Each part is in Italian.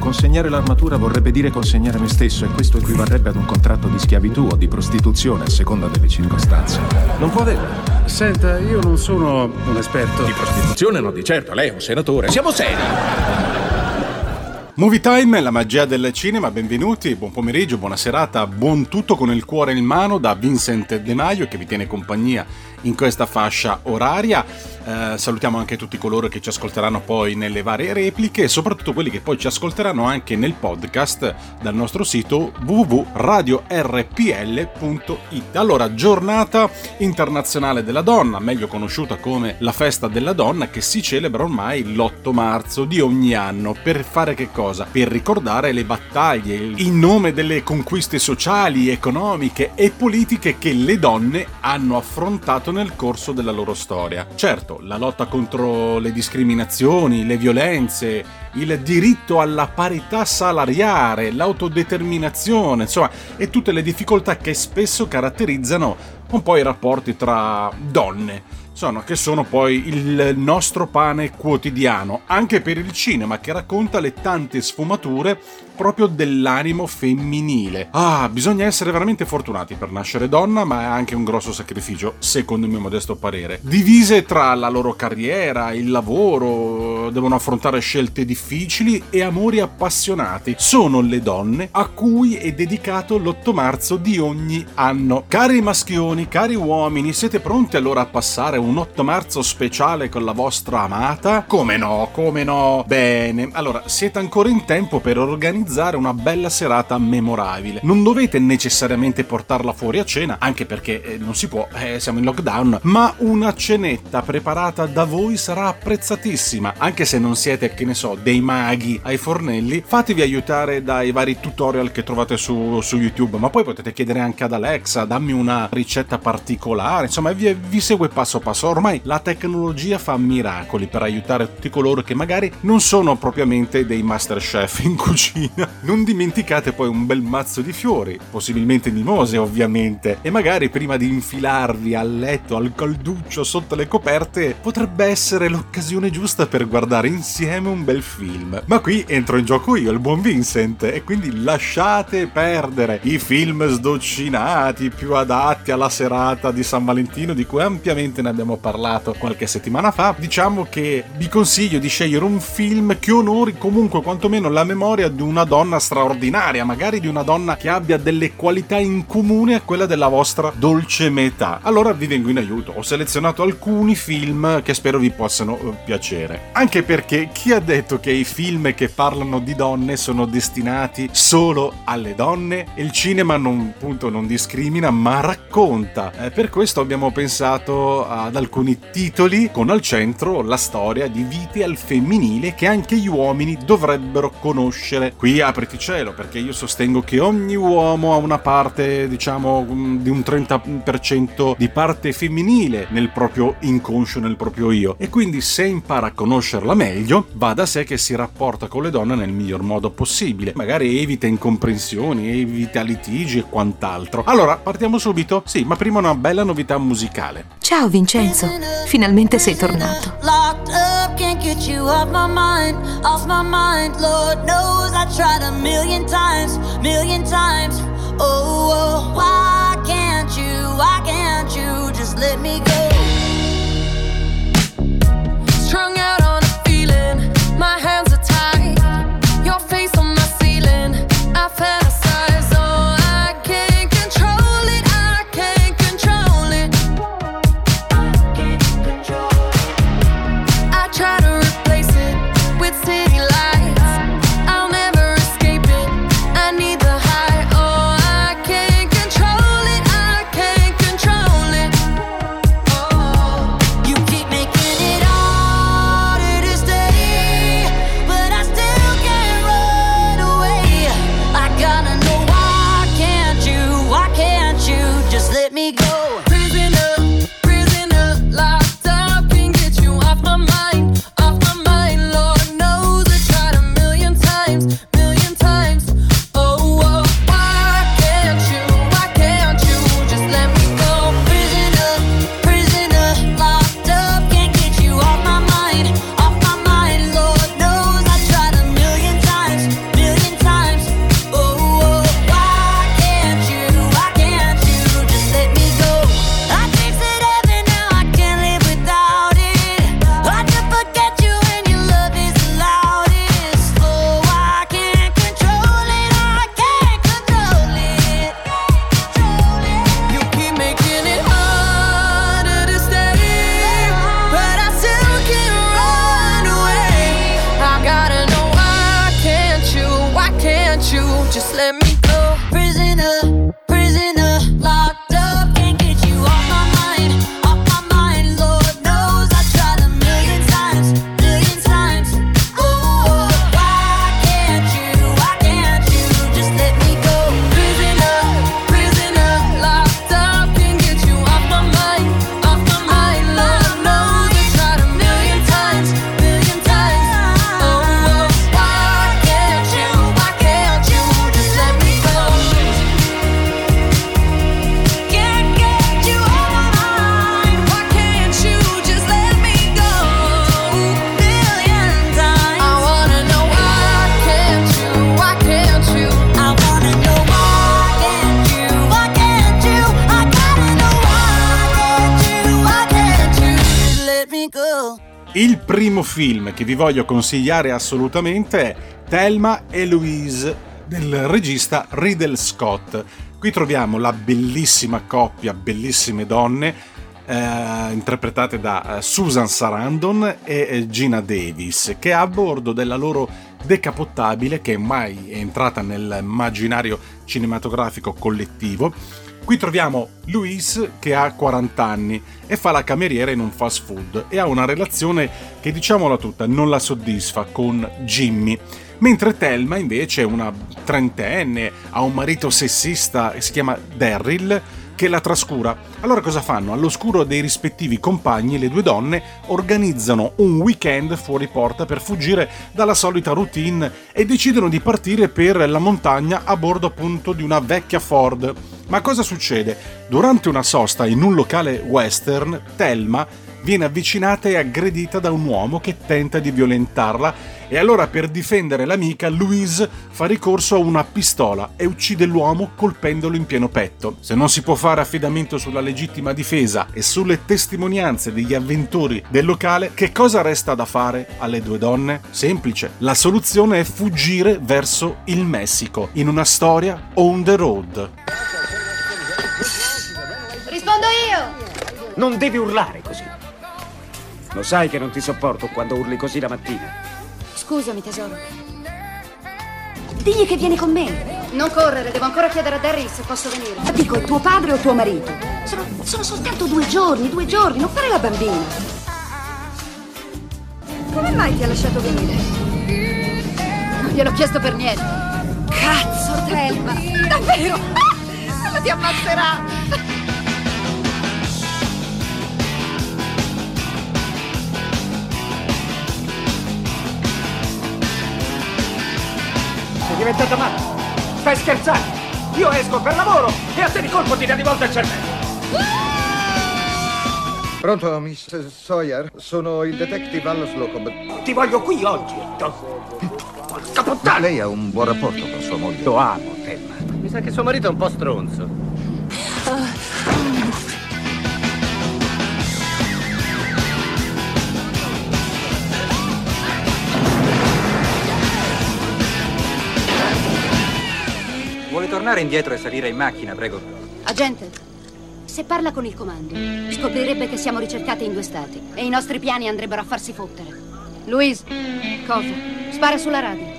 Consegnare l'armatura vorrebbe dire consegnare me stesso E questo equivarrebbe ad un contratto di schiavitù o di prostituzione A seconda delle circostanze. Non può averlo Senta, io non sono un esperto. Di prostituzione no di certo, lei è un senatore. Siamo seri. Movie Time, la magia del cinema, benvenuti, buon pomeriggio, buona serata, buon tutto con il cuore in mano da Vincent De Maio che vi tiene compagnia in questa fascia oraria. Eh, salutiamo anche tutti coloro che ci ascolteranno poi nelle varie repliche e soprattutto quelli che poi ci ascolteranno anche nel podcast dal nostro sito www.radiorpl.it. Allora, giornata internazionale della donna, meglio conosciuta come la festa della donna, che si celebra ormai l'8 marzo di ogni anno. Per fare che cosa? Per ricordare le battaglie in nome delle conquiste sociali, economiche e politiche che le donne hanno affrontato nel corso della loro storia. Certo, la lotta contro le discriminazioni, le violenze, il diritto alla parità salariale, l'autodeterminazione, insomma, e tutte le difficoltà che spesso caratterizzano un po' i rapporti tra donne. Che sono poi il nostro pane quotidiano, anche per il cinema che racconta le tante sfumature proprio dell'animo femminile. Ah, bisogna essere veramente fortunati per nascere donna, ma è anche un grosso sacrificio, secondo il mio modesto parere. Divise tra la loro carriera, il lavoro, devono affrontare scelte difficili e amori appassionati. Sono le donne a cui è dedicato l'8 marzo di ogni anno. Cari maschioni, cari uomini, siete pronti allora a passare un 8 marzo speciale con la vostra amata? Come no, come no? Bene, allora siete ancora in tempo per organizzare una bella serata memorabile. Non dovete necessariamente portarla fuori a cena, anche perché eh, non si può, eh, siamo in lockdown, ma una cenetta preparata da voi sarà apprezzatissima, anche se non siete, che ne so, dei maghi ai fornelli, fatevi aiutare dai vari tutorial che trovate su, su YouTube, ma poi potete chiedere anche ad Alexa, dammi una ricetta particolare, insomma vi, vi segue passo passo. Ormai la tecnologia fa miracoli per aiutare tutti coloro che magari non sono propriamente dei master chef in cucina. Non dimenticate poi un bel mazzo di fiori, possibilmente mimose ovviamente, e magari prima di infilarvi al letto, al calduccio, sotto le coperte, potrebbe essere l'occasione giusta per guardare insieme un bel film. Ma qui entro in gioco io, il buon Vincent, e quindi lasciate perdere i film sdoccinati più adatti alla serata di San Valentino di cui ampiamente ne abbiamo parlato qualche settimana fa. Diciamo che vi consiglio di scegliere un film che onori comunque quantomeno la memoria di una donna straordinaria, magari di una donna che abbia delle qualità in comune a quella della vostra dolce metà. Allora vi vengo in aiuto, ho selezionato alcuni film che spero vi possano uh, piacere. Anche perché chi ha detto che i film che parlano di donne sono destinati solo alle donne? Il cinema non, appunto, non discrimina, ma racconta. Eh, per questo abbiamo pensato ad alcuni titoli con al centro la storia di vite al femminile che anche gli uomini dovrebbero conoscere. Quindi qui apriti cielo, perché io sostengo che ogni uomo ha una parte, diciamo, di un 30% di parte femminile nel proprio inconscio, nel proprio io. E quindi se impara a conoscerla meglio, va da sé che si rapporta con le donne nel miglior modo possibile. Magari evita incomprensioni, evita litigi e quant'altro. Allora, partiamo subito? Sì, ma prima una bella novità musicale. Ciao Vincenzo, finalmente sei tornato. Oh, oh, why can't you, why can't you just let me go? Just let me primo film che vi voglio consigliare assolutamente è Thelma e Louise del regista Riddle Scott. Qui troviamo la bellissima coppia, bellissime donne, eh, interpretate da eh, Susan Sarandon e eh, Gina Davis, che a bordo della loro decapottabile, che mai è entrata nell'immaginario cinematografico collettivo, Qui troviamo Louise che ha 40 anni e fa la cameriera in un fast food e ha una relazione che diciamola tutta non la soddisfa con Jimmy. Mentre Thelma invece è una trentenne, ha un marito sessista e si chiama Daryl che la trascura. Allora cosa fanno? All'oscuro dei rispettivi compagni le due donne organizzano un weekend fuori porta per fuggire dalla solita routine e decidono di partire per la montagna a bordo appunto di una vecchia Ford. Ma cosa succede? Durante una sosta in un locale western, Thelma viene avvicinata e aggredita da un uomo che tenta di violentarla e allora per difendere l'amica Louise fa ricorso a una pistola e uccide l'uomo colpendolo in pieno petto. Se non si può fare affidamento sulla legittima difesa e sulle testimonianze degli avventori del locale, che cosa resta da fare alle due donne? Semplice, la soluzione è fuggire verso il Messico in una storia on the road. Rispondo io! Non devi urlare così. Lo sai che non ti sopporto quando urli così la mattina. Scusami, tesoro. Digli che vieni con me. Non correre, devo ancora chiedere a Daryl se posso venire. Dico, tuo padre o tuo marito? Sono, sono soltanto due giorni, due giorni, non fare la bambina. Come mai ti ha lasciato venire? Non gliel'ho chiesto per niente. Cazzo, Thelma! Davvero? Ah! Ti ammazzerà! Diventata matta? Stai scherzando? Io esco per lavoro e a te di colpo ti dà di volta il cervello. Pronto, Miss Sawyer? Sono il detective Allo Slocum. Ti voglio qui oggi. Porca puttana! Lei ha un buon rapporto con sua moglie? Lo amo, Thelma. Mi sa che suo marito è un po' stronzo. Tornare indietro e salire in macchina, prego? Agente, se parla con il comando, scoprirebbe che siamo ricercate in due stati e i nostri piani andrebbero a farsi fottere. Louise, cosa? Spara sulla radio.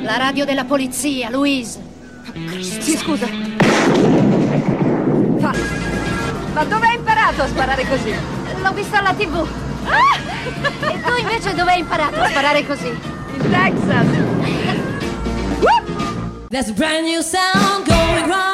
La radio della polizia, Louise. Sì, scusa. Fa. Ma dove hai imparato a sparare così? L'ho vista alla tv. Ah! E tu invece dove hai imparato a sparare così? In Texas. There's a brand new sound going wrong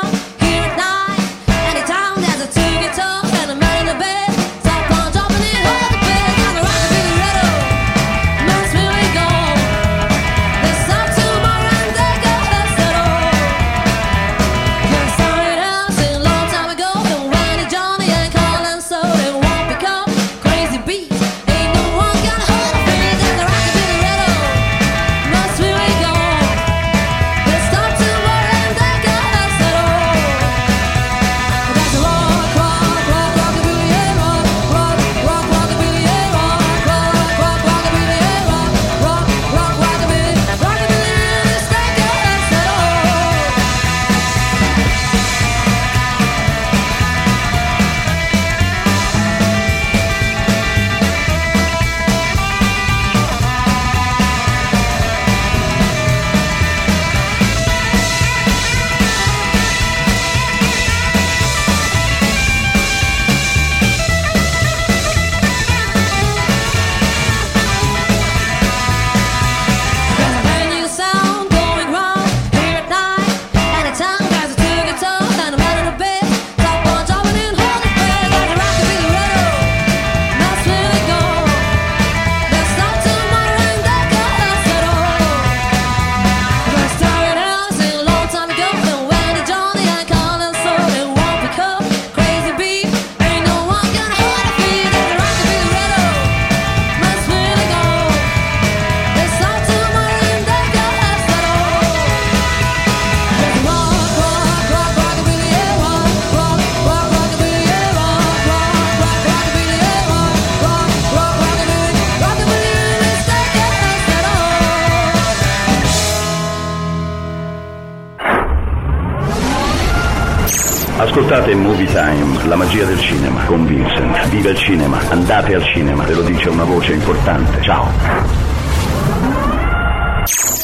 Ascoltate Movie Time, la magia del cinema, con Vincent. Viva il cinema, andate al cinema, ve lo dice una voce importante. Ciao.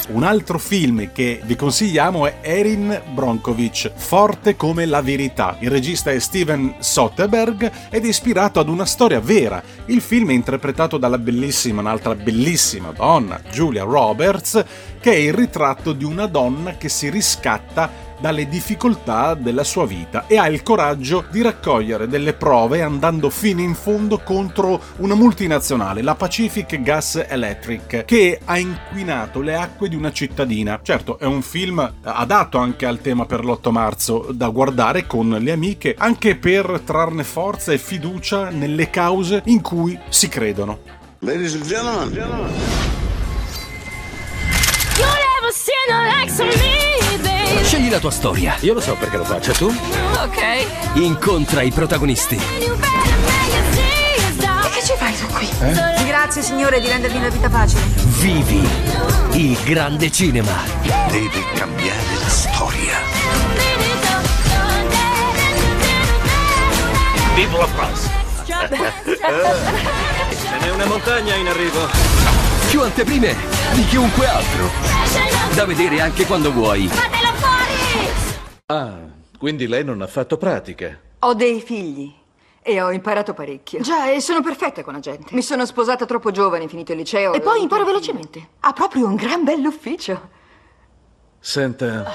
Un altro film che vi consigliamo è Erin Bronkovich, Forte come la verità. Il regista è Steven Soderbergh ed è ispirato ad una storia vera. Il film è interpretato dalla bellissima, un'altra bellissima donna, Julia Roberts, che è il ritratto di una donna che si riscatta dalle difficoltà della sua vita e ha il coraggio di raccogliere delle prove andando fino in fondo contro una multinazionale, la Pacific Gas Electric, che ha inquinato le acque di una cittadina. Certo, è un film adatto anche al tema per l'8 marzo da guardare con le amiche, anche per trarne forza e fiducia nelle cause in cui si credono. Ladies and gentlemen. You never seen the likes of me, baby. Scegli la tua storia. Io lo so perché lo faccio tu. Ok. Incontra i protagonisti. E che ci fai tu qui? Grazie signore di rendermi la vita facile. Vivi il grande cinema. Devi cambiare la storia. Vivo la France. Ce n'è una montagna in arrivo. Più anteprime di chiunque altro. Da vedere anche quando vuoi. Ah, quindi lei non ha fatto pratica. Ho dei figli E ho imparato parecchio. Già, e sono perfetta con la gente. Mi sono sposata troppo giovane, finito il liceo. E poi imparo velocemente. Ha proprio un gran bell'ufficio. Senta.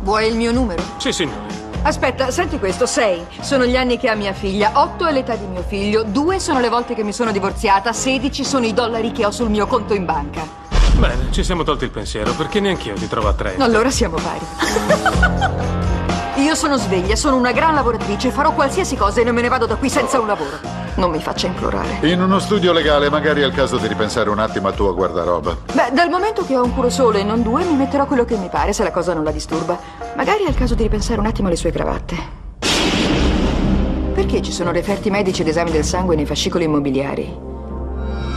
Vuoi il mio numero? Sì, signore. Aspetta, senti questo. Sei sono gli anni che ha mia figlia, otto è l'età di mio figlio, due sono le volte che mi sono divorziata, sedici sono i dollari che ho sul mio conto in banca. Bene, ci siamo tolti il pensiero, perché neanch'io ti trovo attraente. Allora siamo pari. Io sono sveglia, sono una gran lavoratrice, farò qualsiasi cosa e non me ne vado da qui senza un lavoro. Non mi faccia implorare. In uno studio legale magari è il caso di ripensare un attimo al tuo guardaroba. Beh, dal momento che ho un culo solo e non due, mi metterò quello che mi pare se la cosa non la disturba. Magari è il caso di ripensare un attimo alle sue cravatte. Perché ci sono referti medici ed esami del sangue nei fascicoli immobiliari?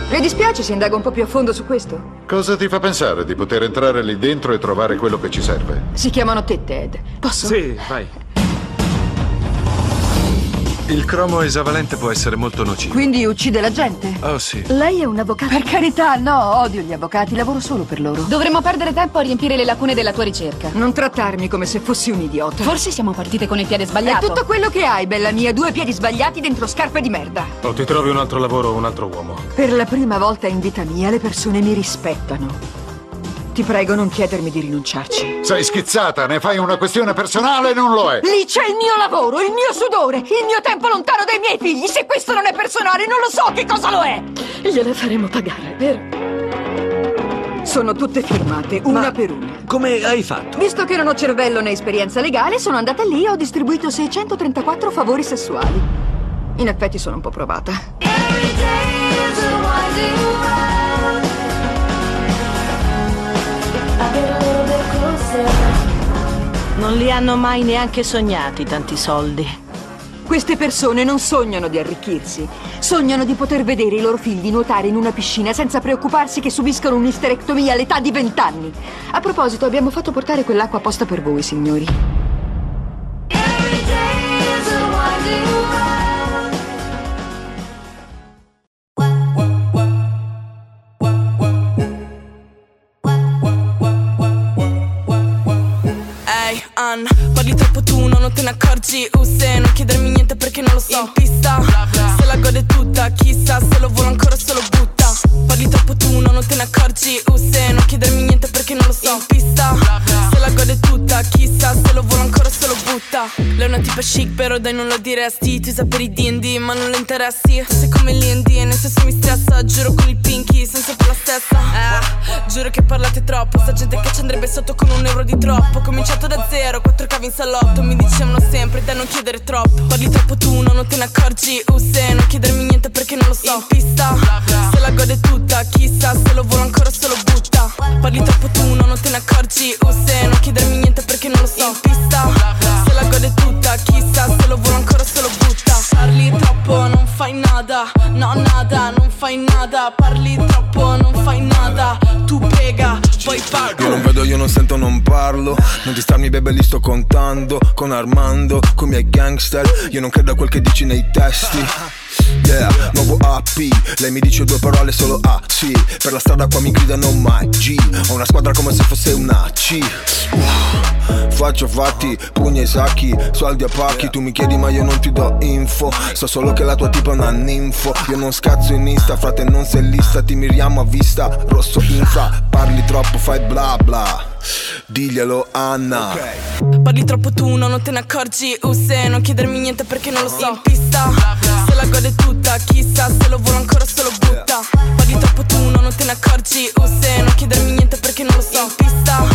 Le dispiace se indaga un po' più a fondo su questo? Cosa ti fa pensare di poter entrare lì dentro e trovare quello che ci serve? Si chiamano tette, Ed. Posso? Sì, vai. Il cromo esavalente può essere molto nocivo. Quindi uccide la gente? Oh sì. Lei è un avvocato? Per carità, no, odio gli avvocati, lavoro solo per loro. Dovremmo perdere tempo a riempire le lacune della tua ricerca. Non trattarmi come se fossi un idiota. Forse siamo partite con il piede È sbagliato. tutto quello che hai, bella mia, due piedi sbagliati dentro scarpe di merda. O ti trovi un altro lavoro o un altro uomo. Per la prima volta in vita mia le persone mi rispettano. Ti prego, non chiedermi di rinunciarci. Sei schizzata, ne fai una questione personale, non lo è. Lì c'è il mio lavoro, il mio sudore, il mio tempo lontano dai miei figli. Se questo non è personale, non lo so che cosa lo è. Gliele faremo pagare, vero? Sono tutte firmate, una per una. Come hai fatto? Visto che non ho cervello né esperienza legale, sono andata lì e ho distribuito 634 favori sessuali. In effetti sono un po' provata. Non li hanno mai neanche sognati tanti soldi. Queste persone non sognano di arricchirsi, sognano di poter vedere i loro figli nuotare in una piscina senza preoccuparsi che subiscano un'isterectomia all'età di vent'anni. A proposito, abbiamo fatto portare quell'acqua apposta per voi, signori. Te ne accorgi Uh, se non chiedermi niente perché non lo so. In pista, se la gode tutta Chissà se lo vuole ancora se lo butta Parli troppo tu, no, non te ne accorgi. Uh, se non chiedermi niente perché non lo so. In pista, se la gode tutta Chissà se lo vuole ancora se lo butta. Lei è una tipa chic però dai non lo diresti. Tu usa per i D&D ma non le interessi. Sei come l'I&D e nel senso mi stressa. Giuro con il pinky senza per la stessa. Eh, Giuro che parlate troppo. Sta gente che ci andrebbe sotto con un euro di troppo. Cominciato da zero, quattro cavi in salotto. Mi dicevano sempre da non chiedere troppo. Parli troppo tu, no, non te ne accorgi. Uh, se non chiedermi niente perché non lo so. In pista, la gode tutta Chissà se lo vuole ancora se lo butta. Parli troppo tu, no, non te ne accorgi Uh, se non chiedermi niente perché non lo so. In pista, se la gode tutta Chissà se lo vuole ancora se lo butta. Parli troppo, non fai nada. No, nada, non fai nada. Parli troppo, non fai nada. Tu pega, poi pago. Io non vedo, io non sento, non parlo. Non distarmi bebe li sto contando. Con Armando, con i miei gangster. Io non credo a quel che dici nei testi Yeah, nuovo AP Lei mi dice due parole solo A, sì Per la strada qua mi gridano mai G. Ho una squadra come se fosse una C. Uh, Faccio fatti, pugni ai sacchi Soldi a pacchi, tu mi chiedi ma io non ti do info. So solo che la tua tipa è una ninfo. Io non scazzo in insta, frate non sei lista. Ti miriamo a vista, rosso infra. Parli troppo, fai bla bla Diglielo Anna. Parli troppo tu, no, non te ne accorgi. Uh, se non chiedermi niente perché non lo so. In pista, se la gode tutta Chissà se lo vuole ancora se lo butta. Parli troppo tu, no, non te ne accorgi. Uh, se non chiedermi niente perché non lo so. In pista,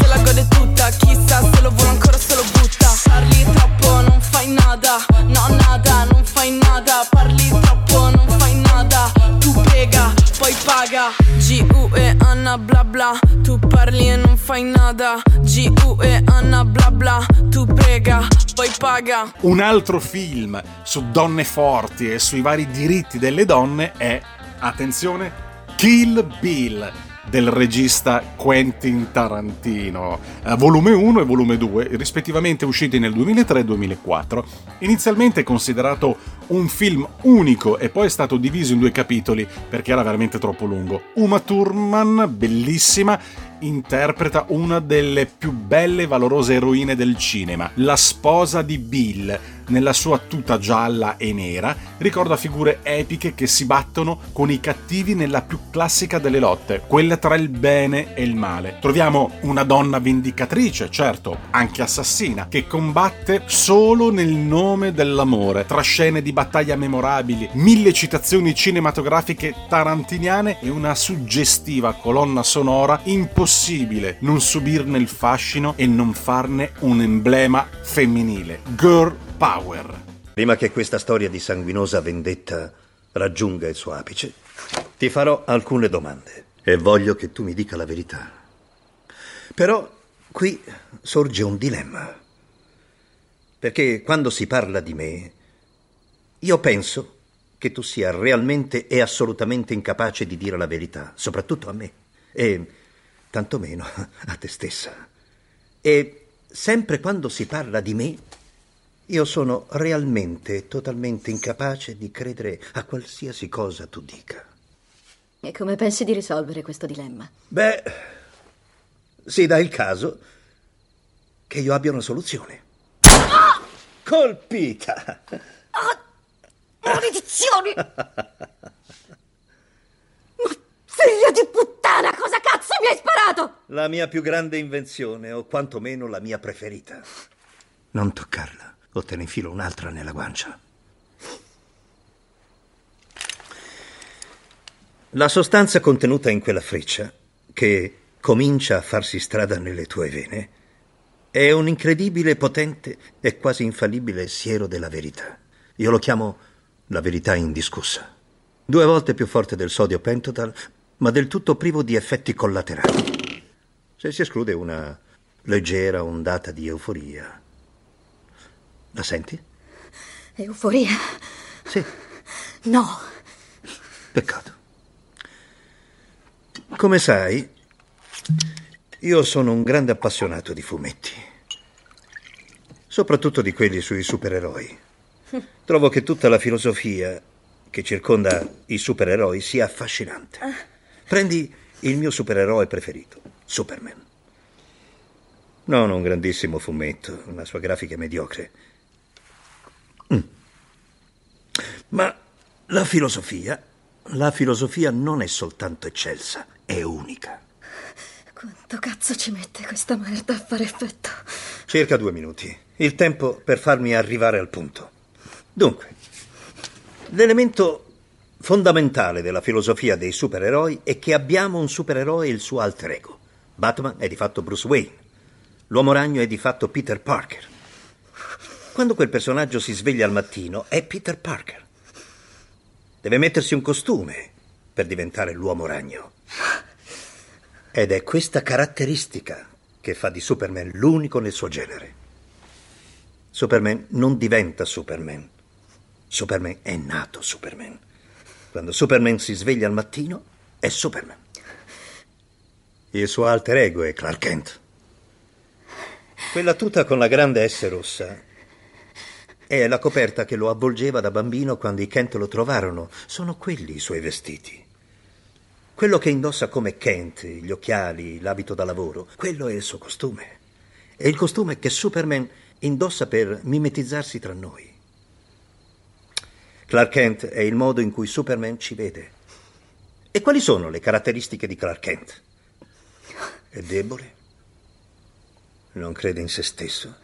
se la gode tutta Chissà se lo vuole ancora se lo butta. Parli troppo, non fai nada. No, nada, non fai nada. Parli troppo, non fai nada. Tu pega, poi paga G-U-E Anna bla bla. Tu parli e non fai nada. G-U-E Anna bla bla. Tu prega, poi paga. Un altro film su donne forti e sui vari diritti delle donne è, attenzione, Kill Bill del regista Quentin Tarantino, eh, volume 1 e volume 2, rispettivamente usciti nel 2003 e 2004. Inizialmente considerato un film unico e poi è stato diviso in due capitoli perché era veramente troppo lungo. Uma Thurman, bellissima, interpreta una delle più belle e valorose eroine del cinema, la sposa di Bill, nella sua tuta gialla e nera, ricorda figure epiche che si battono con i cattivi nella più classica delle lotte, quella tra il bene e il male. Troviamo una donna vendicatrice, certo, anche assassina, che combatte solo nel nome dell'amore, tra scene di battaglia memorabili, mille citazioni cinematografiche tarantiniane e una suggestiva colonna sonora impossibile non subirne il fascino e non farne un emblema femminile. Girl Power. Prima che questa storia di sanguinosa vendetta raggiunga il suo apice, ti farò alcune domande e voglio che tu mi dica la verità. Però qui sorge un dilemma. Perché quando si parla di me, io penso che tu sia realmente e assolutamente incapace di dire la verità, soprattutto a me, e tantomeno a te stessa. E sempre quando si parla di me, io sono realmente e totalmente incapace di credere a qualsiasi cosa tu dica. E come pensi di risolvere questo dilemma? Beh, si dà il caso che io abbia una soluzione. Colpita! Maledizioni! Ma figlia di puttana, cosa cazzo mi hai sparato? La mia più grande invenzione, o quantomeno la mia preferita. Non toccarla, o te ne infilo un'altra nella guancia. La sostanza contenuta in quella freccia, che comincia a farsi strada nelle tue vene, è un incredibile, potente e quasi infallibile siero della verità. Io lo chiamo la verità indiscussa. Due volte più forte del sodio pentotal, ma del tutto privo di effetti collaterali. Se si esclude una leggera ondata di euforia. La senti? Euforia? Sì. No. Peccato. Come sai, io sono un grande appassionato di fumetti, soprattutto di quelli sui supereroi. Trovo che tutta la filosofia che circonda i supereroi sia affascinante. Prendi il mio supereroe preferito, Superman. Non un grandissimo fumetto, una sua grafica mediocre. Mm. Ma la filosofia, la filosofia non è soltanto eccelsa, è unica. Quanto cazzo ci mette questa merda a fare effetto? Circa due minuti. Il tempo per farmi arrivare al punto. Dunque, l'elemento fondamentale della filosofia dei supereroi è che abbiamo un supereroe e il suo alter ego. Batman è di fatto Bruce Wayne. L'uomo ragno è di fatto Peter Parker. Quando quel personaggio si sveglia al mattino è Peter Parker. Deve mettersi un costume per diventare l'uomo ragno. Ed è questa caratteristica che fa di Superman l'unico nel suo genere. Superman non diventa Superman. Superman è nato Superman. Quando Superman si sveglia al mattino, è Superman. Il suo alter ego è Clark Kent. Quella tuta con la grande S rossa è la coperta che lo avvolgeva da bambino quando i Kent lo trovarono. Sono quelli i suoi vestiti. Quello che indossa come Kent, gli occhiali, l'abito da lavoro, quello è il suo costume. È il costume che Superman indossa per mimetizzarsi tra noi. Clark Kent è il modo in cui Superman ci vede. E quali sono le caratteristiche di Clark Kent? È debole, non crede in se stesso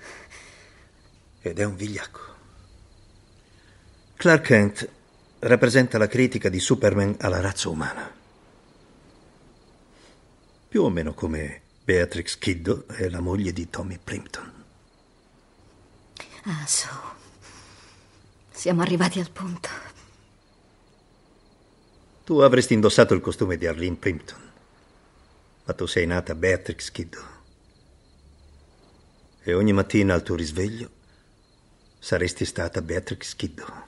ed è un vigliacco. Clark Kent rappresenta la critica di Superman alla razza umana. Più o meno come Beatrix Kiddo è la moglie di Tommy Plimpton. Ah, su. Siamo arrivati al punto. Tu avresti indossato il costume di Arlene Plimpton, ma tu sei nata Beatrix Kiddo. E ogni mattina al tuo risveglio saresti stata Beatrix Kiddo.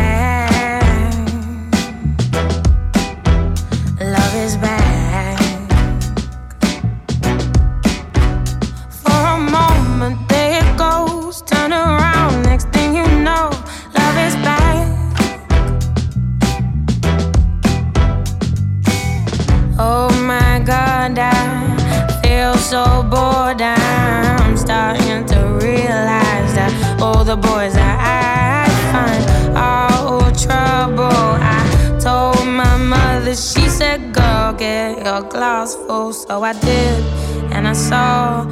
So bored. I'm starting to realize that all the boys that I find are all trouble. I told my mother, she said, Girl, get your glass full. So I did, and I saw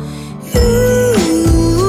you.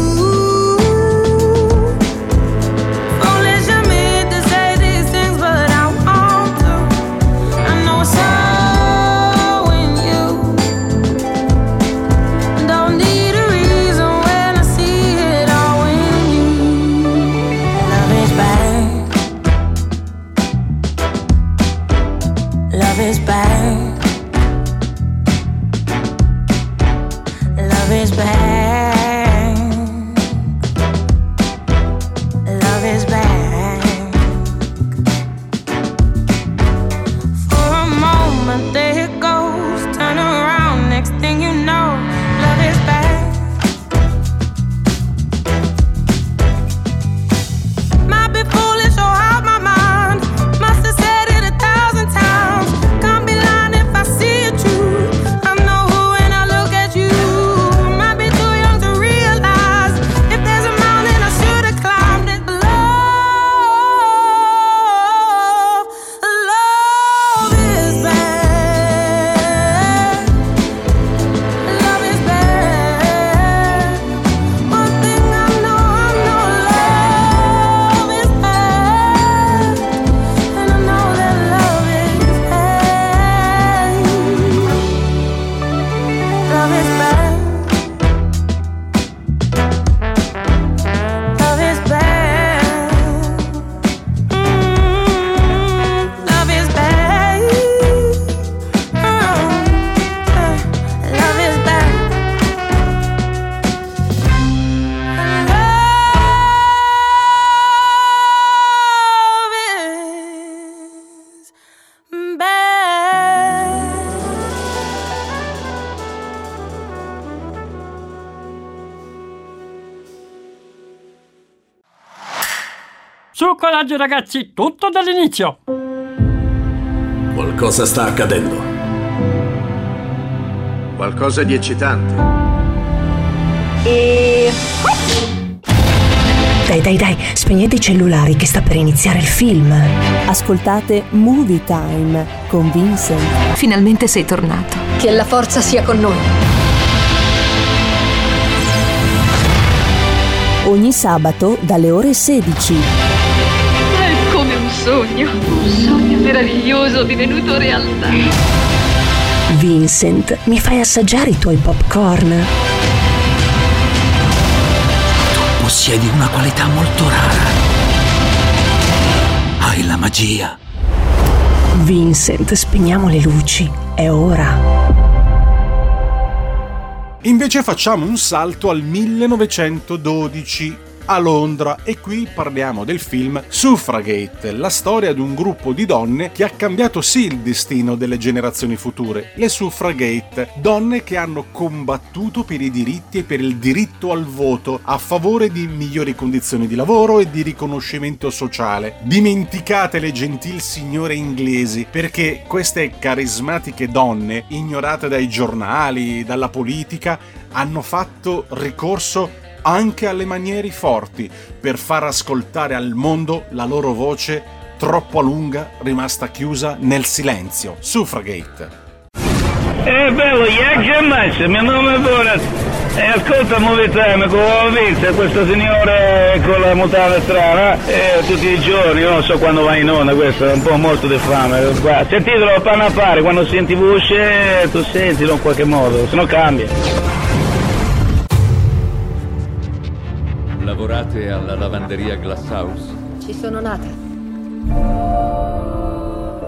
Su coraggio ragazzi, tutto dall'inizio. Qualcosa sta accadendo. Qualcosa di eccitante. E... Dai, dai, dai, spegnete i cellulari che sta per iniziare il film. Ascoltate Movie Time con Vincent. Finalmente sei tornato. Che la forza sia con noi. Ogni sabato dalle ore 16. Sogno, un sogno meraviglioso divenuto realtà. Vincent, mi fai assaggiare i tuoi popcorn? Possiedi una qualità molto rara. Hai la magia. Vincent, spegniamo le luci. È ora. Invece facciamo un salto al 1912 a Londra e qui parliamo del film Suffragate, la storia di un gruppo di donne che ha cambiato sì il destino delle generazioni future, le suffragate, donne che hanno combattuto per i diritti e per il diritto al voto a favore di migliori condizioni di lavoro e di riconoscimento sociale. Dimenticate le gentil signore inglesi perché queste carismatiche donne, ignorate dai giornali, dalla politica, hanno fatto ricorso anche alle manieri forti, per far ascoltare al mondo la loro voce troppo a lunga rimasta chiusa nel silenzio. Suffragate. Eh bello, c'è Max, mio nome è Borat. E ascolta Movie Time, come ho visto questo signore con la mutanda strana, eh, tutti i giorni, io non so quando va in onda questo, è un po' morto di fame. Guarda, Sentitelo panna a pari, quando senti voce tu sentilo in qualche modo, se no cambia. Lavorate alla lavanderia Glass House? Ci sono nata.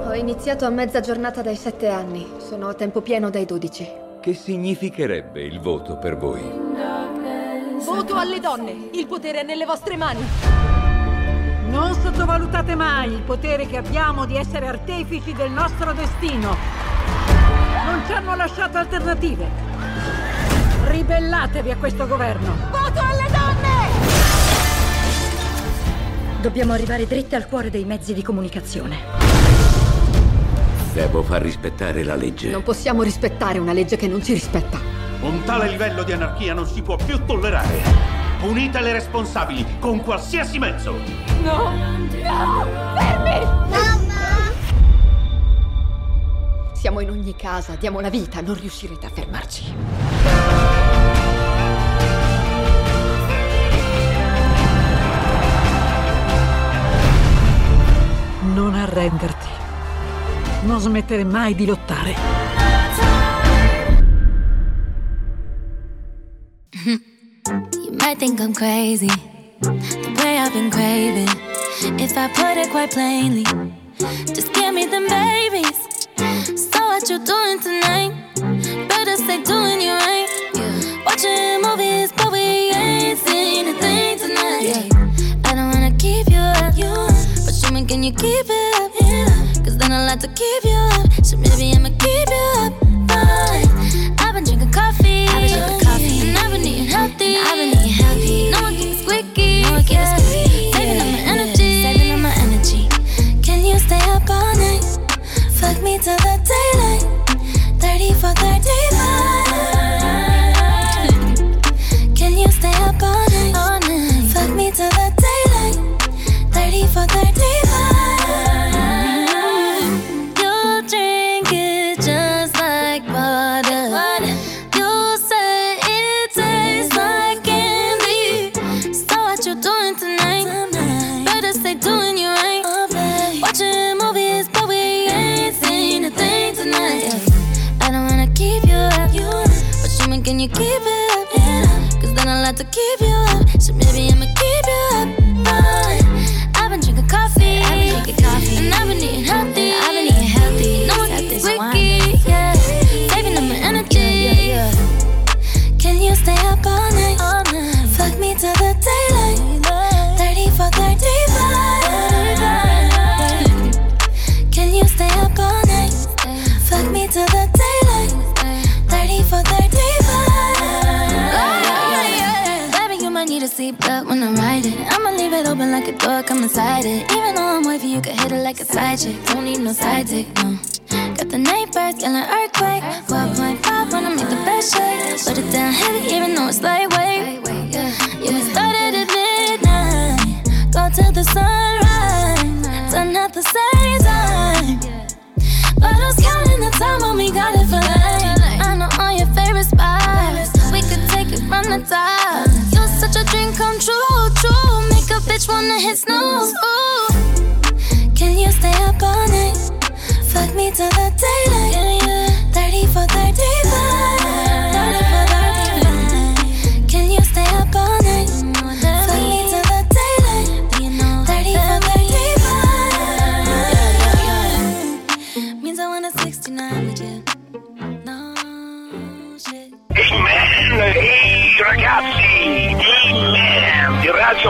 Ho iniziato a mezza giornata dai sette anni. Sono a tempo pieno dai 12. Che significherebbe il voto per voi? Voto alle donne! Il potere è nelle vostre mani! Non sottovalutate mai il potere che abbiamo di essere artefici del nostro destino. Non ci hanno lasciato alternative. Ribellatevi a questo governo. Voto alle Dobbiamo arrivare dritte al cuore dei mezzi di comunicazione. Devo far rispettare la legge. Non possiamo rispettare una legge che non ci rispetta. Un tale livello di anarchia non si può più tollerare. Punite le responsabili con qualsiasi mezzo. No! No! Fermi! Siamo in ogni casa, diamo la vita, non riuscirete a fermarci. Non arrenderti. Non smettere mai di lottare. You might think I'm crazy, the way I've been craving. If I put it quite plainly, just give me them babies. So what you doing tonight? Better stay doing you keep it up? Cause then I'll have to keep you up. So maybe I'ma keep you up. Side chick. Don't need no side dick, no. Got the neighbors yelling earthquake. 1.5 when I make the bed shake. Put it down heavy, even though it's lightweight. Yeah, we started at midnight. Go till the sunrise. Done at the same time. But I was counting the time when we got it for life. I know all your favorite spots. We could take it from the top. You're such a dream come true, true. Make a bitch wanna hit snooze. Ooh. Can you stay up all night? Fuck me till the daylight. 30 for 35.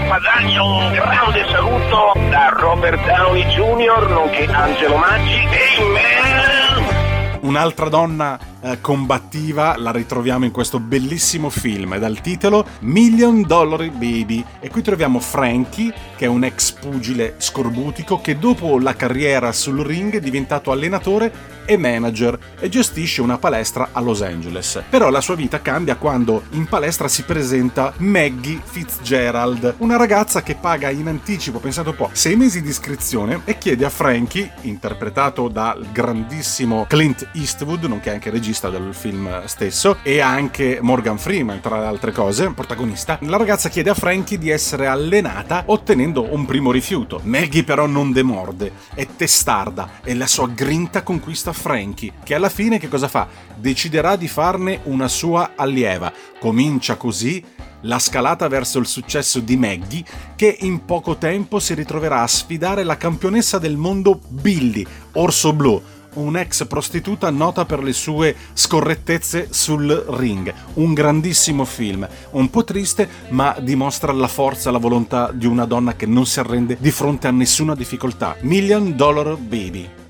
Padagna un grande saluto da Robert Downey Jr. nonché Angelo Maggi. Amen! Un'altra donna eh, combattiva la ritroviamo in questo bellissimo film dal titolo Million Dollar Baby e qui troviamo Frankie che è un ex pugile scorbutico che dopo la carriera sul ring è diventato allenatore e manager e gestisce una palestra a Los Angeles. Però la sua vita cambia quando in palestra si presenta Maggie Fitzgerald, una ragazza che paga in anticipo, pensate un po', sei mesi di iscrizione e chiede a Frankie, interpretato dal grandissimo Clint Eastwood, nonché anche regista del film stesso, e anche Morgan Freeman, tra le altre cose, protagonista, la ragazza chiede a Frankie di essere allenata ottenendo un primo rifiuto. Maggie però non demorde, è testarda e la sua grinta conquista Frankie, che alla fine che cosa fa? Deciderà di farne una sua allieva. Comincia così la scalata verso il successo di Maggie, che in poco tempo si ritroverà a sfidare la campionessa del mondo Billy, Orso Blu, un'ex prostituta nota per le sue scorrettezze sul ring. Un grandissimo film, un po' triste, ma dimostra la forza la volontà di una donna che non si arrende di fronte a nessuna difficoltà. Million Dollar Baby.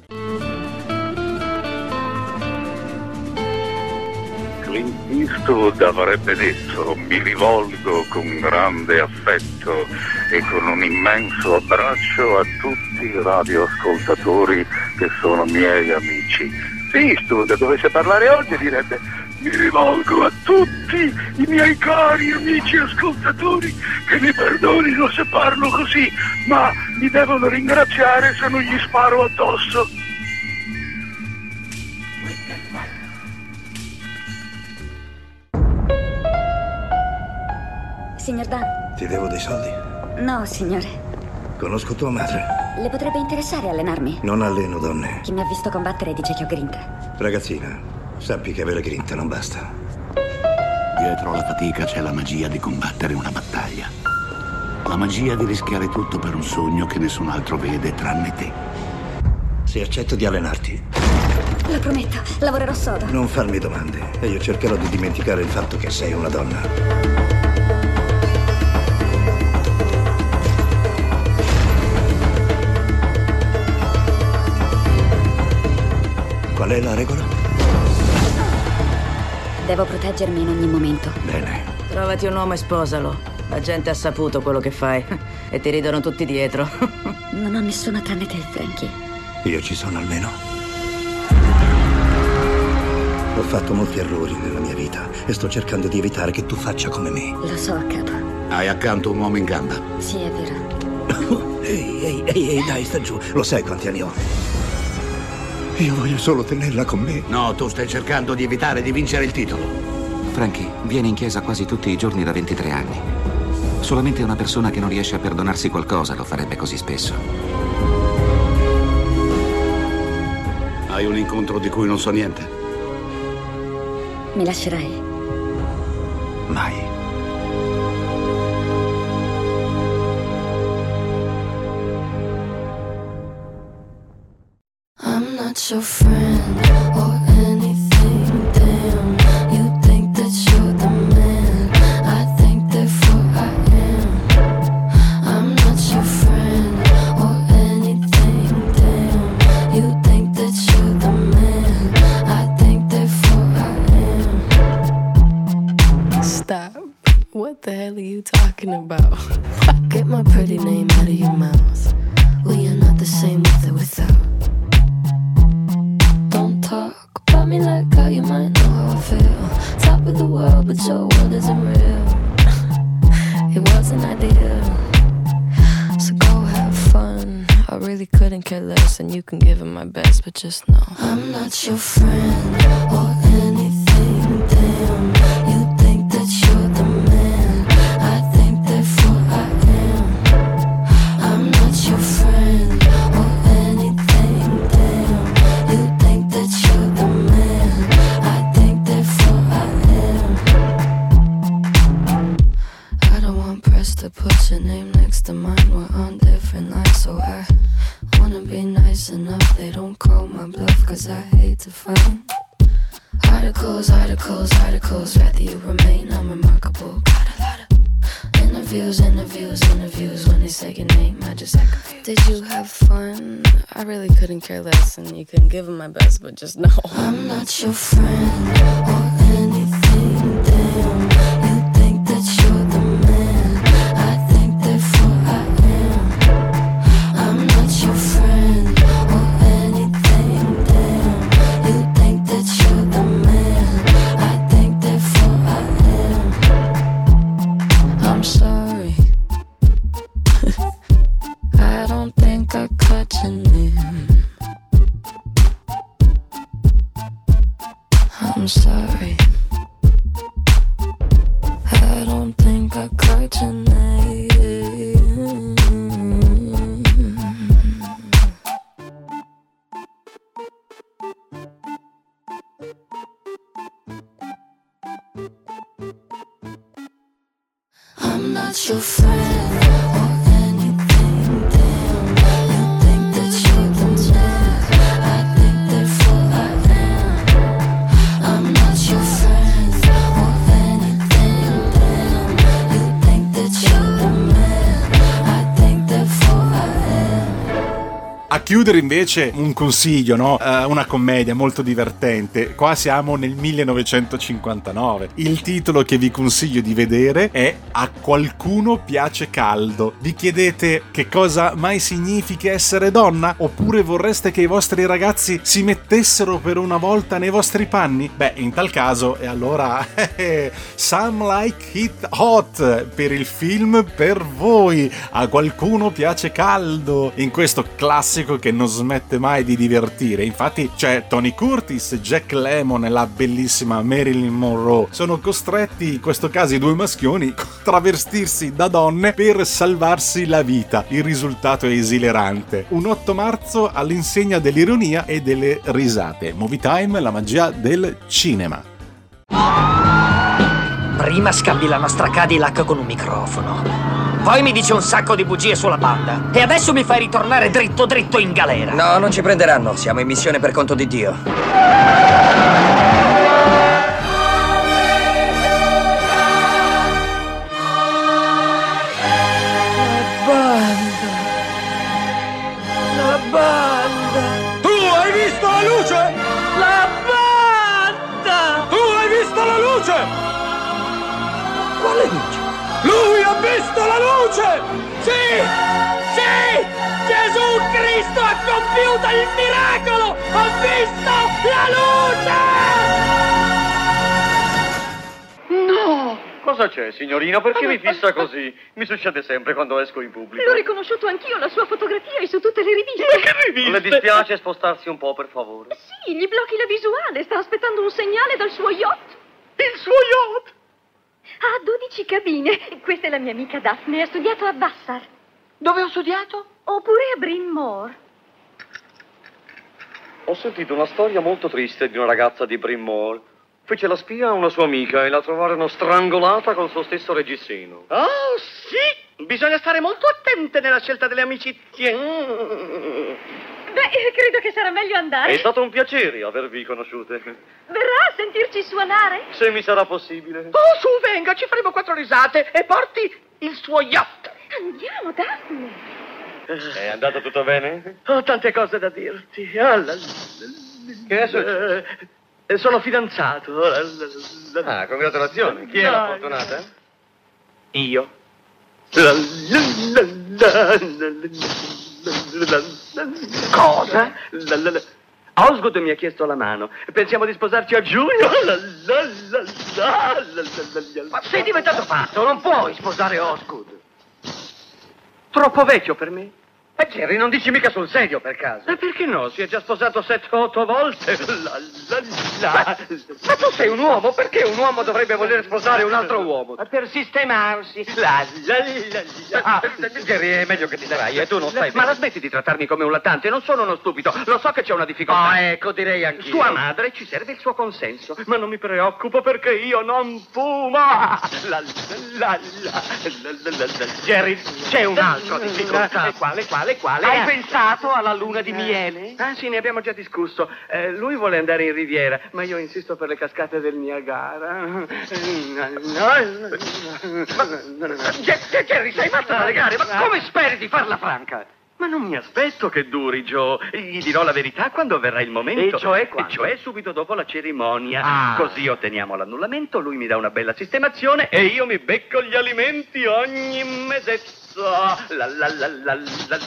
Eastwood avrebbe detto mi rivolgo con grande affetto e con un immenso abbraccio a tutti i radioascoltatori che sono miei amici. Eastwood dovesse parlare oggi direbbe mi rivolgo a tutti i miei cari amici ascoltatori che mi perdonino se parlo così, ma mi devono ringraziare se non gli sparo addosso. Signor Dan? Ti devo dei soldi? No, signore. Conosco tua madre. Le potrebbe interessare allenarmi? Non alleno donne. Chi mi ha visto combattere dice che ho grinta. Ragazzina, sappi che avere grinta non basta. Dietro la fatica c'è la magia di combattere una battaglia. La magia di rischiare tutto per un sogno che nessun altro vede tranne te. Se accetto di allenarti, Lo prometto, lavorerò sodo. non farmi domande e io cercherò di dimenticare il fatto che sei una donna. Qual è la regola? Devo proteggermi in ogni momento. Bene. Trovati un uomo e sposalo. La gente ha saputo quello che fai e ti ridono tutti dietro. Non ho nessuno tranne te, Frankie. Io ci sono almeno. Ho fatto molti errori nella mia vita e sto cercando di evitare che tu faccia come me. Lo so, capo. Hai accanto un uomo in gamba. Sì, è vero. Ehi, ehi, ehi, ehi, dai, sta giù. Lo sai quanti anni ho? Io voglio solo tenerla con me. No, tu stai cercando di evitare di vincere il titolo. Frankie viene in chiesa quasi tutti i giorni da 23 anni. Solamente una persona che non riesce a perdonarsi qualcosa lo farebbe così spesso. Hai un incontro di cui non so niente. Mi lascerai? Mai. Your friend oh, and you can give it my best, but just know I'm not your friend or anything. Damn, you think that you're the man. I think therefore I am. I'm not your friend or anything. Damn, you think that you're the man. I think therefore I am. I don't want press to put your name next to mine. We're on different lines, so I wanna be nice enough. They don't call my bluff, cause I hate to find articles, articles, articles. Rather you remain unremarkable. Got a lot of interviews, interviews, interviews. When they say your name, I just act confused. Did you have fun? I really couldn't care less, and you can give 'em my best, but just know I'm not your friend or anything. Damn, chiudere invece un consiglio, no? Eh, una commedia molto divertente. Qua siamo nel 1959. Il titolo che vi consiglio di vedere è A qualcuno piace caldo. Vi chiedete che cosa mai significhi essere donna? Oppure vorreste che i vostri ragazzi si mettessero per una volta nei vostri panni? Beh, in tal caso, e allora Some Like It Hot per il film per voi. A qualcuno piace caldo. In questo classico che non smette mai di divertire. Infatti c'è Tony Curtis, Jack Lemmon e la bellissima Marilyn Monroe. Sono costretti, in questo caso i due maschioni, a travestirsi da donne per salvarsi la vita. Il risultato è esilerante. Un 8 marzo all'insegna dell'ironia e delle risate. Movie Time, la magia del cinema. Prima scambi la nostra Cadillac con un microfono. Poi mi dici un sacco di bugie sulla banda. E adesso mi fai ritornare dritto dritto in galera. No, non ci prenderanno. Siamo in missione per conto di Dio. Lui ha visto la luce! Sì! Sì! Gesù Cristo ha compiuto il miracolo! Ha visto la luce! No! Cosa c'è, signorina? Perché mi fissa così? Mi succede sempre quando esco in pubblico. L'ho riconosciuto anch'io, la sua fotografia è su tutte le riviste. Ma che riviste? Le dispiace spostarsi un po', per favore? Sì, gli blocchi la visuale, sta aspettando un segnale dal suo yacht. Il suo yacht? Ha 12 cabine. Questa è la mia amica Daphne, ha studiato a Vassar. Dove ho studiato? Oppure a Bryn Mawr. Ho sentito una storia molto triste di una ragazza di Bryn Mawr. Fece la spia a una sua amica e la trovarono strangolata col suo stesso reggiseno. Oh, sì! Bisogna stare molto attente nella scelta delle amicizie. Beh, credo che sarà meglio andare. È stato un piacere avervi conosciute. Verrà a sentirci suonare? Se mi sarà possibile. Oh, su, venga, ci faremo quattro risate e porti il suo yacht. Andiamo, Daphne. È andato tutto bene? Ho tante cose da dirti. Ah, la- Che è successo? Eh, sono fidanzato. Ah, congratulazioni. Chi è la fortunata? Io. Cosa? Osgood mi ha chiesto la mano. Pensiamo di sposarci a giugno? Ma sei diventato pazzo, non puoi sposare Osgood. Troppo vecchio per me. Eh, Jerry, non dici mica sul serio, per caso. E perché no? Si è già sposato sette o otto volte. La, la, la. Ma tu sei un uomo, perché un uomo dovrebbe voler sposare un altro uomo? Per sistemarsi. La, la, la, la. Jerry, è meglio che ti darai, e tu non stai Ma la smetti di trattarmi come un lattante? Non sono uno stupido. Lo so che c'è una difficoltà. Ah, ecco, direi anch'io. Sua madre ci serve il suo consenso, ma non mi preoccupo perché io non fumo. La, la, la, la, la, la, la. Jerry, c'è un'altra difficoltà. Eh, Quale, quale, quale? Hai Eh, pensato alla luna di miele? Ah, sì, ne abbiamo già discusso. Eh, lui vuole andare in riviera, ma io insisto per le cascate del Niagara. Jerry, sei matta da legare, ma come speri di farla franca? Ma non mi aspetto che duri, Joe. Gli dirò la verità quando verrà il momento. E cioè quando? E cioè subito dopo la cerimonia. Ah. Così otteniamo l'annullamento, lui mi dà una bella sistemazione e io mi becco gli alimenti ogni mesetto. La la la la la la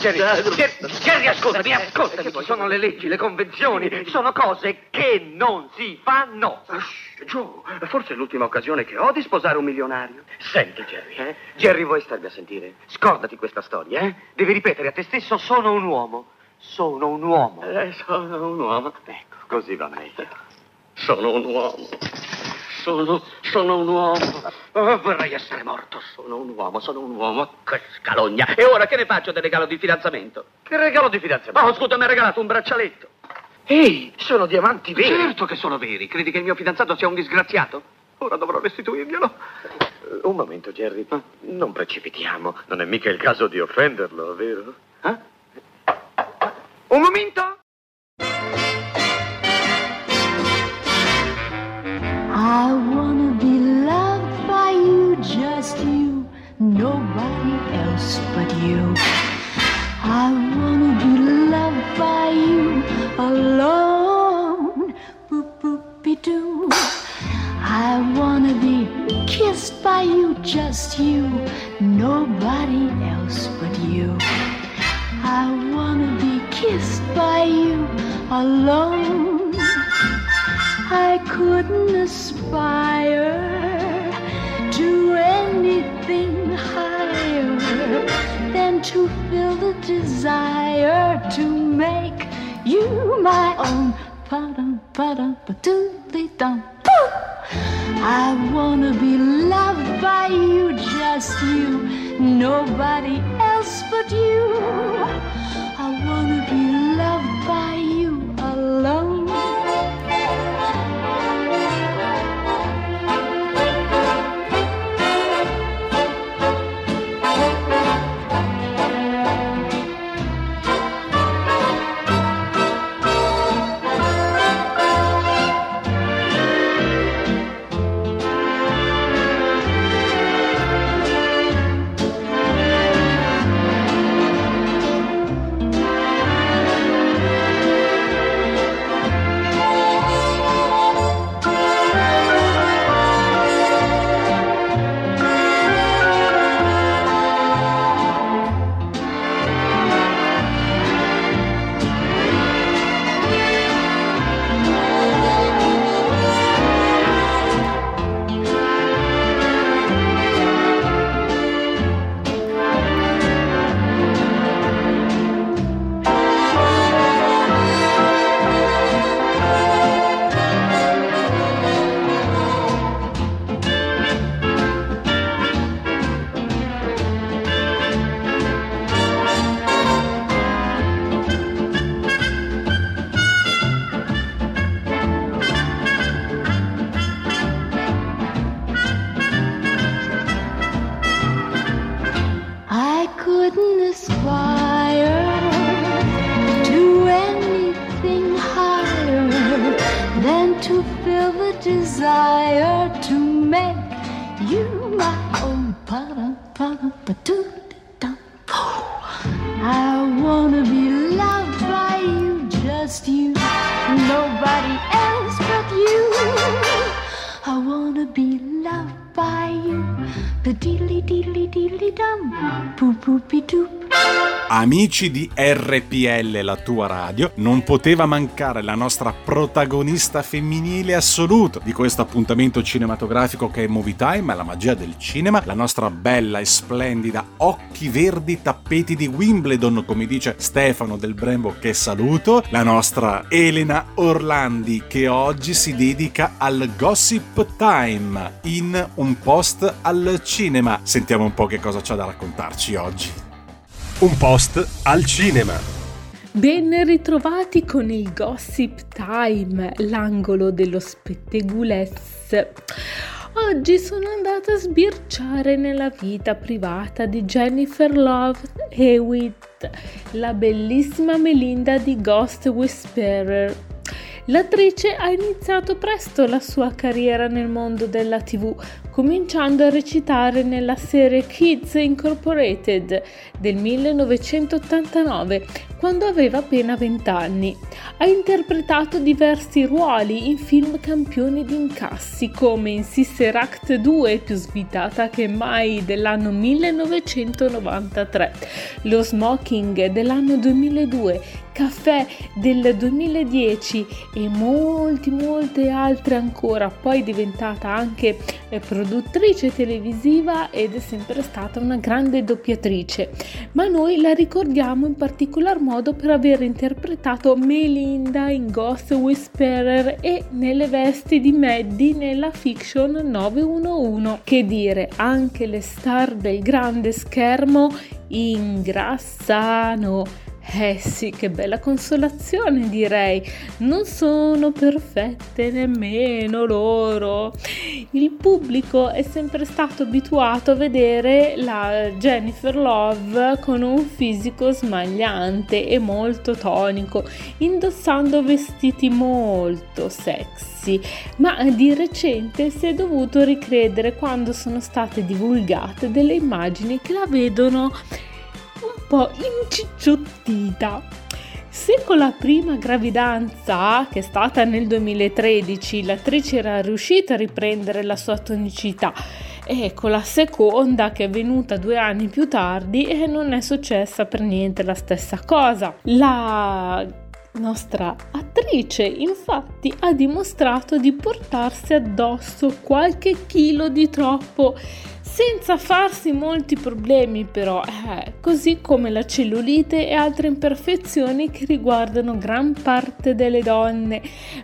Jerry, ascoltami, ascoltami. Sono le leggi, le convenzioni, sono cose che non si fanno. Joe, forse è l'ultima occasione che ho di sposare un milionario. Senti, Jerry, eh? Jerry, vuoi starmi a sentire? Scordati questa storia, eh? Devi ripetere a te stesso, sono un uomo. Sono un uomo. Eh, sono un uomo. Ecco, così va meglio. Sono un uomo. Sono, sono un uomo. Oh, vorrei essere morto. Sono un uomo, sono un uomo. Che scalogna. E ora che ne faccio del regalo di fidanzamento? Che regalo di fidanzamento? Oh, scusa, mi ha regalato un braccialetto. Ehi, sono diamanti veri. Certo che sono veri. Credi che il mio fidanzato sia un disgraziato? Ora dovrò restituirglielo. Eh, Un momento, Jerry. Non precipitiamo. Non è mica il caso di offenderlo, vero? Eh? Un momento. I wanna be loved by you, just you, nobody else but you. I wanna be loved by you alone. Boop boop be doo. I wanna be kissed by you, just you, nobody else but you. I wanna be kissed by you alone. I couldn't aspire to anything higher than to feel the desire to make you my own. I wanna be loved by you, just you, nobody else but you. I wanna be loved by feel the desire to make you my own. I wanna be loved by you, just you, nobody else but you. I wanna be loved by you, the diddly diddly diddly dum, boop boopy doop. Amici di RPL, la tua radio, non poteva mancare la nostra protagonista femminile assoluto di questo appuntamento cinematografico che è Movie Time, la magia del cinema, la nostra bella e splendida occhi verdi tappeti di Wimbledon, come dice Stefano del Brembo che saluto, la nostra Elena Orlandi che oggi si dedica al Gossip Time in un post al cinema. Sentiamo un po' che cosa c'ha da raccontarci oggi. Un post al cinema. Ben ritrovati con il Gossip Time, l'angolo dello spettegulesse. Oggi sono andata a sbirciare nella vita privata di Jennifer Love Hewitt, la bellissima Melinda di Ghost Whisperer. L'attrice ha iniziato presto la sua carriera nel mondo della TV, cominciando a recitare nella serie Kids Incorporated del 1989, quando aveva appena 20 anni. Ha interpretato diversi ruoli in film campioni di incassi come in Sister Act 2 più svitata che mai dell'anno 1993, Lo Smoking dell'anno 2002, Caffè del 2010 e molti molte altre ancora, poi diventata anche eh, produttrice televisiva ed è sempre stata una grande doppiatrice, ma noi la ricordiamo in particolar modo per aver interpretato Melinda in Ghost Whisperer e nelle vesti di Maddie nella fiction 911. Che dire, anche le star del grande schermo ingrassano. Eh sì, che bella consolazione direi. Non sono perfette nemmeno loro. Il pubblico è sempre stato abituato a vedere la Jennifer Love con un fisico smagliante e molto tonico, indossando vestiti molto sexy, ma di recente si è dovuto ricredere quando sono state divulgate delle immagini che la vedono un po' incicciottita. Se con la prima gravidanza, che è stata nel 2013, l'attrice era riuscita a riprendere la sua tonicità, e con la seconda, che è venuta due anni più tardi, e non è successa per niente la stessa cosa. La nostra attrice infatti ha dimostrato di portarsi addosso qualche chilo di troppo senza farsi molti problemi però, eh, così come la cellulite e altre imperfezioni che riguardano gran parte delle donne,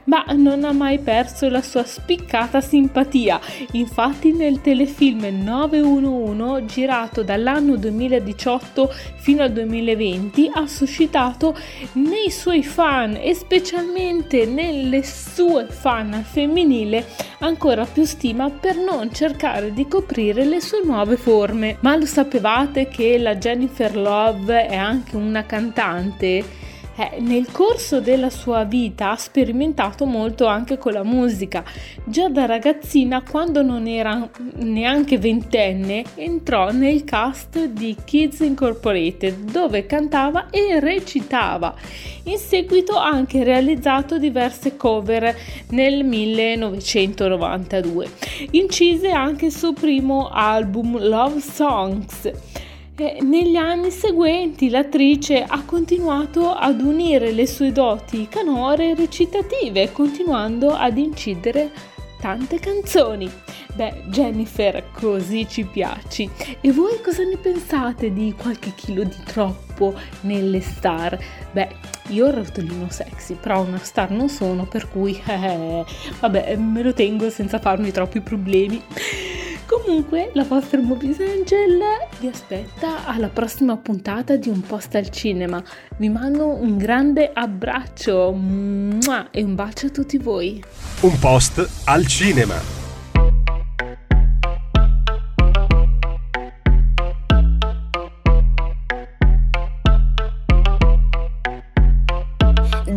ma non ha mai perso la sua spiccata simpatia. Infatti nel telefilm 911 girato dall'anno 2018 fino al 2020 ha suscitato nei suoi fan e specialmente nelle sue fan femminile ancora più stima per non cercare di coprire le sue nuove forme. Ma lo sapevate che la Jennifer Love è anche una cantante? Eh, nel corso della sua vita ha sperimentato molto anche con la musica. Già da ragazzina, quando non era neanche ventenne, entrò nel cast di Kids Incorporated, dove cantava e recitava. In seguito ha anche realizzato diverse cover nel 1992. Incise anche il suo primo album Love Songs. E negli anni seguenti l'attrice ha continuato ad unire le sue doti canore recitative, continuando ad incidere tante canzoni. Beh, Jennifer, così ci piaci. E voi cosa ne pensate di qualche chilo di troppo nelle star? Beh, io rotolino sexy, però una star non sono, per cui eh, vabbè, me lo tengo senza farmi troppi problemi. Comunque, la vostra Movies Angel vi aspetta alla prossima puntata di Un post al cinema. Vi mando un grande abbraccio Mua! e un bacio a tutti voi. Un post al cinema.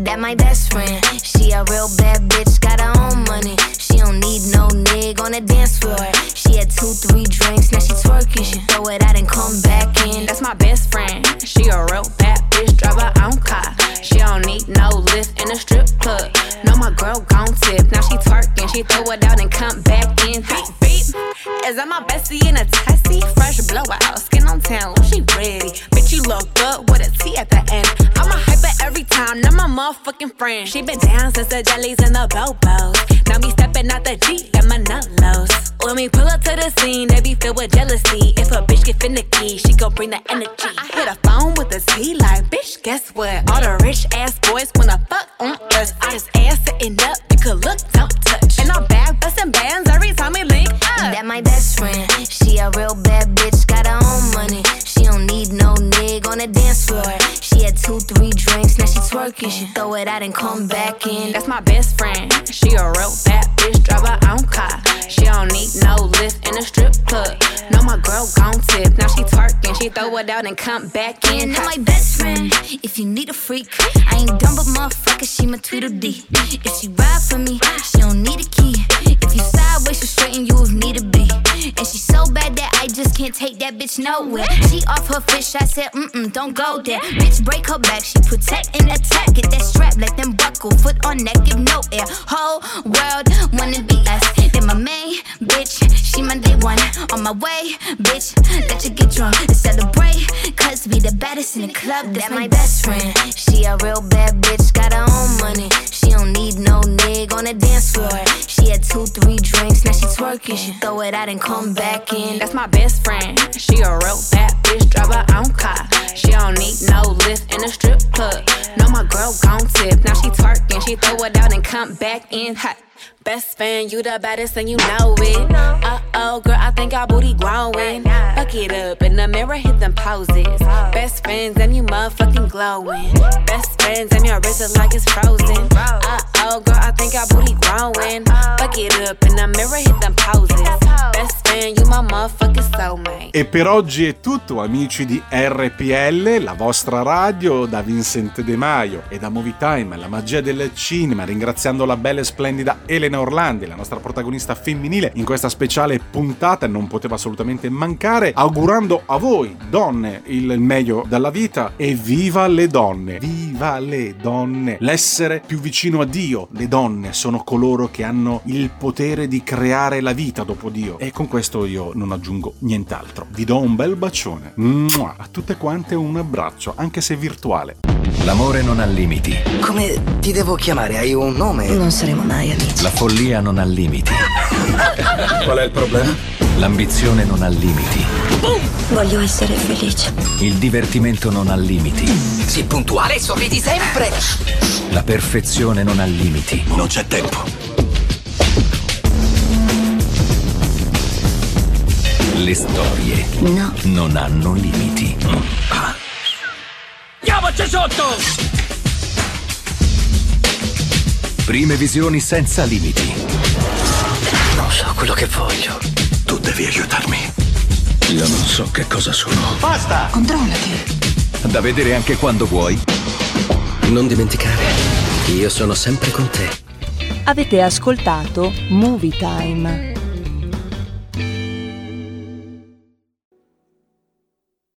That my best friend. She a real bad bitch, got her own money. She don't need no nig on the dance floor. Two, three drinks, now she twerking. She throw it out and come back in. That's my best friend. She a real bad bitch, drive her own car. She don't need no lift in a strip club. No, my girl gon' tip. Now she twerking, she throw it out and come back in. Beep, beep. Is that my bestie in a tessie? Fresh blowout, skin on town, she ready. Bitch, you look good with a T at the end. I'm a hyper every time, now my motherfucking friend. She been down since the jellies and the bobos. Now me stepping out the Jeep, got my nullos. When we pull up to the scene, they be filled with jealousy. If a bitch get finicky, she gon' bring the energy. I hit a phone with a T like, bitch, guess what? All the rich ass boys wanna fuck on us. I just ass sitting up, you could look, don't touch. And I'm back busting bands every time we link up. That my best friend. She a real bad bitch, got her own money. She don't need no nig on the dance floor. She had two, three drinks, now she twerking. She throw it out and come back in. That's my best friend. She a real bad bitch, drive her own car. She don't need no lift in a strip club. No, my girl gon' tip. Now she twerking, she throw it out and come back in. And I'm my best friend. If you need a freak, I ain't dumb but motherfucker, she my Tweedledee. If she ride for me, she don't need a key. If you sideways, she straighten you if need to be. And she so bad that I just can't take that bitch nowhere. She off her fish, I said, mm mm, don't go there. Bitch, break her back, she protect and attack. Get that strap, let them buckle, foot on neck, give no air. Whole world wanna be us. Then my main bitch, she my day one. On my way, bitch, let you get drunk and celebrate. Cause we the baddest in the club, that's my best friend. She a real bad bitch, got her own money. She don't need no nig on the dance floor. She had two, three drinks, now she twerking. She throw it out and come back in. That's my best friend. She a real bad bitch, drive her own car. She don't need no lift in a strip club. No, my girl gon' tip. Now she twerking, she throw it out and come back in hot. Best fan, you the baddest and you know it. Uh oh, girl, I think our booty growing. Fuck it up mirror, hit them poses. Best friends and you motherfucking glowing. Best friends and your wrist is like it's frozen. Uh oh, girl, I think our booty growing. Fuck it up in the mirror, hit them poses. Best friend, you my motherfucking soulmate. E per oggi è tutto, amici di RPL, la vostra radio, da Vincent De Maio e da Movie Time, la magia del cinema, ringraziando la bella e splendida Elena Orlandi, la nostra protagonista femminile in questa speciale puntata, non poteva assolutamente mancare, augurando a voi, donne, il meglio dalla vita e viva le donne, viva le donne, l'essere più vicino a Dio, le donne sono coloro che hanno il potere di creare la vita dopo Dio e con questo io non aggiungo nient'altro. Vi do un bel bacione, Mua! a tutte quante un abbraccio, anche se virtuale. L'amore non ha limiti. Come ti devo chiamare? Hai un nome? Non saremo mai amici. La follia non ha limiti. Qual è il problema? L'ambizione non ha limiti. Voglio essere felice. Il divertimento non ha limiti. Sii puntuale e sorridi sempre. La perfezione non ha limiti. Non c'è tempo. Le storie No. non hanno limiti. Andiamoci sotto! Prime visioni senza limiti. Non so quello che voglio. Tu devi aiutarmi. Io non so che cosa sono. Basta! Controllati. Da vedere anche quando vuoi. Non dimenticare, io sono sempre con te. Avete ascoltato Movie Time.